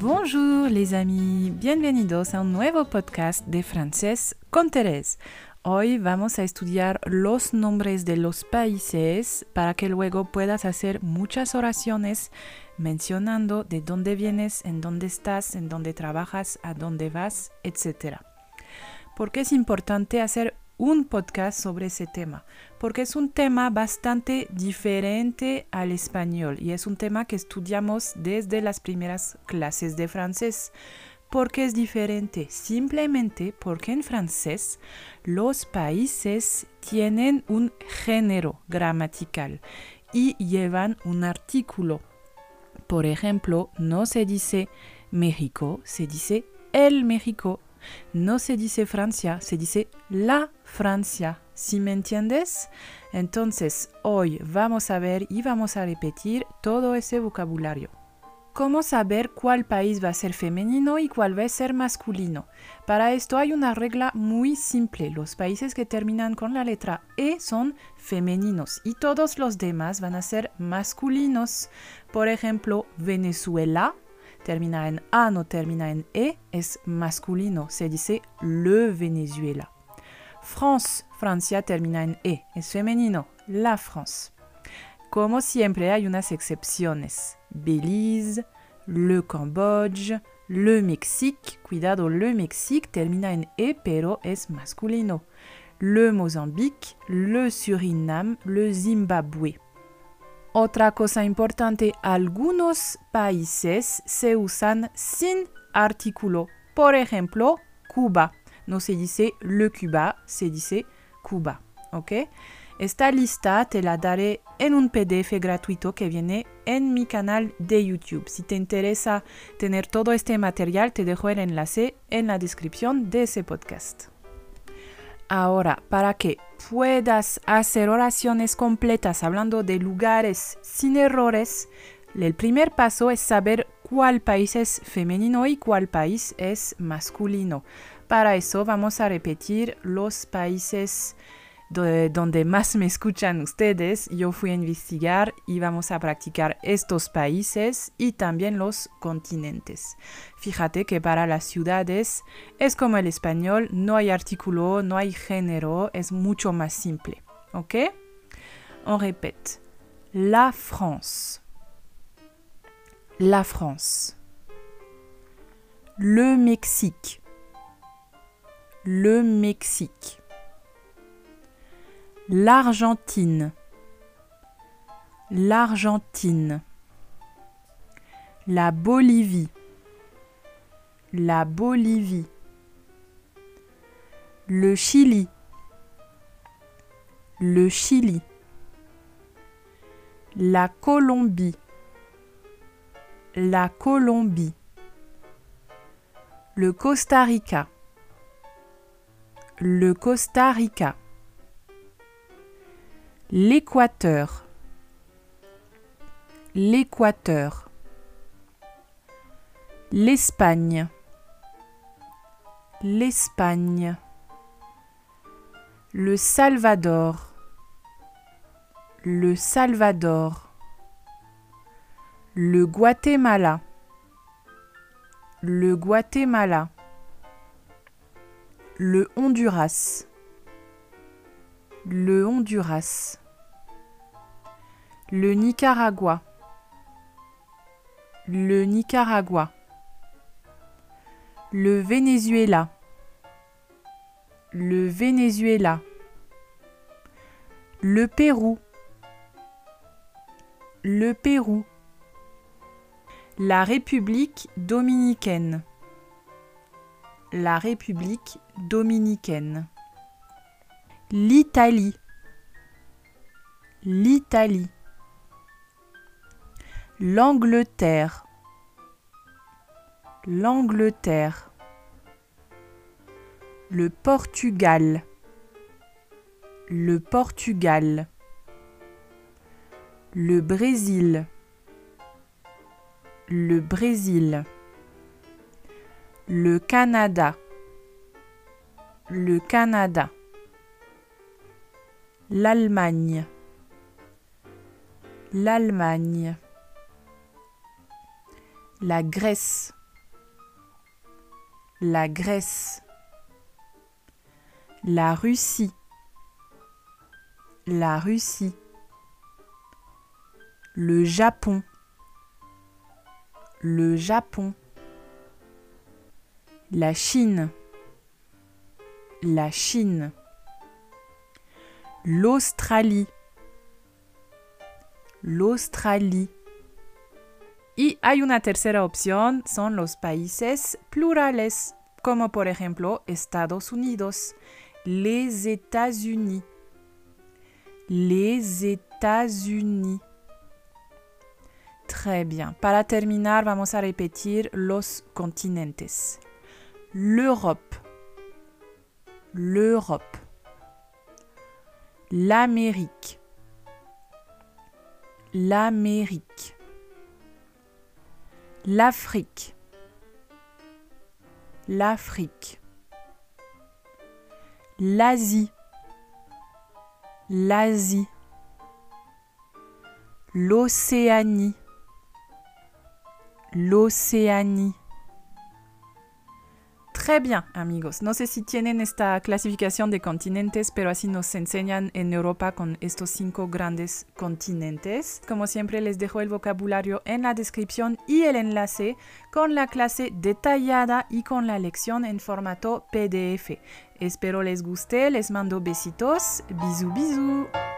Bonjour les amis, bienvenidos a un nuevo podcast de francés con Thérèse. Hoy vamos a estudiar los nombres de los países para que luego puedas hacer muchas oraciones mencionando de dónde vienes, en dónde estás, en dónde trabajas, a dónde vas, etc. Porque es importante hacer un podcast sobre ese tema, porque es un tema bastante diferente al español y es un tema que estudiamos desde las primeras clases de francés. ¿Por qué es diferente? Simplemente porque en francés los países tienen un género gramatical y llevan un artículo. Por ejemplo, no se dice México, se dice el México. No se dice Francia, se dice la Francia. ¿Sí me entiendes? Entonces, hoy vamos a ver y vamos a repetir todo ese vocabulario. ¿Cómo saber cuál país va a ser femenino y cuál va a ser masculino? Para esto hay una regla muy simple. Los países que terminan con la letra E son femeninos y todos los demás van a ser masculinos. Por ejemplo, Venezuela termina en A, no termina en E, es masculino. Se dice le Venezuela. France, Francia termina en E, es femenino, la France. Como siempre hay unas excepciones. Belize, le Cambodge, le Mexique, cuidado, le Mexique termina en E pero es masculino. Le Mozambique, le Surinam, le Zimbabue. Otra cosa importante, algunos países se usan sin artículo. Por ejemplo, Cuba. No se dice le Cuba, se dice Cuba. ¿Ok? Esta lista te la daré en un PDF gratuito que viene en mi canal de YouTube. Si te interesa tener todo este material, te dejo el enlace en la descripción de ese podcast. Ahora, para que puedas hacer oraciones completas hablando de lugares sin errores, el primer paso es saber cuál país es femenino y cuál país es masculino. Para eso vamos a repetir los países donde más me escuchan ustedes, yo fui a investigar y vamos a practicar estos países y también los continentes. Fíjate que para las ciudades es como el español, no hay artículo, no hay género, es mucho más simple. ¿Ok? On répète. La France. La France. Le Mexique. Le Mexique l'Argentine, l'Argentine, la Bolivie, la Bolivie, le Chili, le Chili, la Colombie, la Colombie, le Costa Rica, le Costa Rica l'Équateur, l'Équateur, l'Espagne, l'Espagne, le Salvador, le Salvador, le Guatemala, le Guatemala, le Honduras, le Honduras, le Nicaragua, le Nicaragua, le Venezuela, le Venezuela, le Pérou, le Pérou, la République dominicaine, la République dominicaine. l'Italie, l'Italie, l'Angleterre, l'Angleterre, le Portugal, le Portugal, le Brésil, le Brésil, le Canada, le Canada. l'Allemagne, l'Allemagne, la Grèce, la Grèce, la Russie, la Russie, le Japon, le Japon, la Chine, la Chine, l'Australie, l'Australie. Y hay una tercera opción, son los países plurales, como por ejemplo Estados Unidos, les États-Unis, les États-Unis. Très bien. Para terminar, vamos a repetir los continentes. L'Europe, l'Europe, l'Amérique, l'Amérique, l'Afrique, l'Afrique, l'Asie, l'Asie, l'Océanie, l'Océanie. Très bien, amigos. No sé si tienen esta clasificación de continentes, pero así nos enseñan en Europa con estos cinco grandes continentes. Como siempre, les dejo el vocabulario en la descripción y el enlace con la clase detallada y con la lección en formato PDF. Espero les guste, les mando besitos. Bisous, bisous.